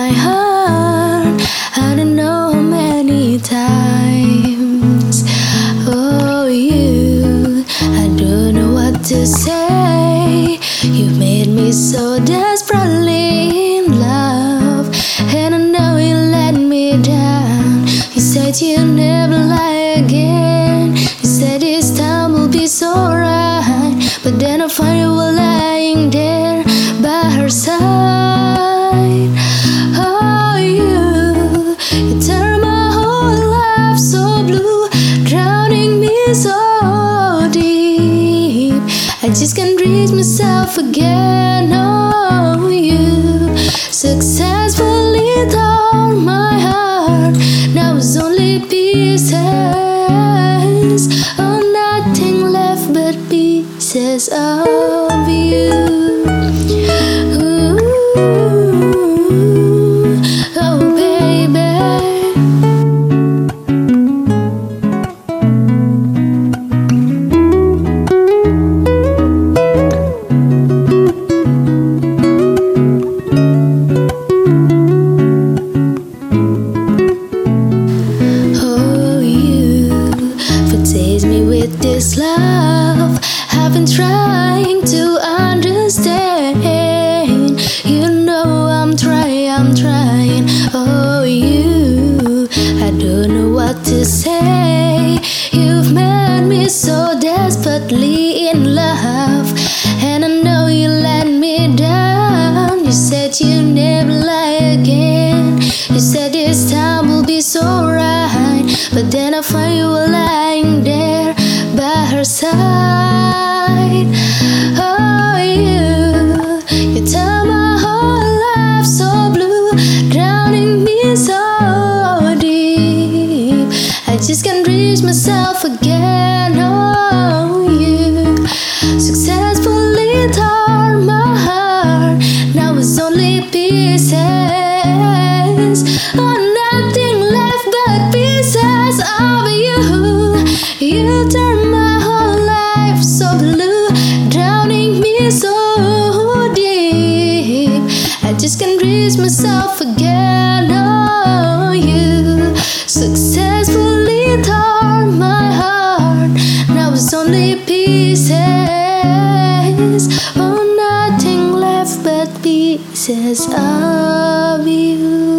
my heart. I don't know how many times. Oh, you, I don't know what to say. You made me so desperately in love, and I know you let me down. You said you'd never lie again. You said this time will be so right, but then I find you were lying there by her side. so deep. I just can't reach myself again. Oh, you successfully tore my heart. Now it's only pieces. Oh, nothing left but pieces. Oh. Love. I've been trying to understand. You know I'm trying, I'm trying. Oh, you, I don't know what to say. You've made me so desperately in love, and I know you let me down. You said you never lie again. You said this time will be so right, but then I find you there Oh, you, you my whole life so blue, drowning me so deep. I just can't reach myself again. Blue, drowning me so deep. I just can't raise myself again. Oh, you successfully tore my heart. Now it's only pieces. Oh, nothing left but pieces of you.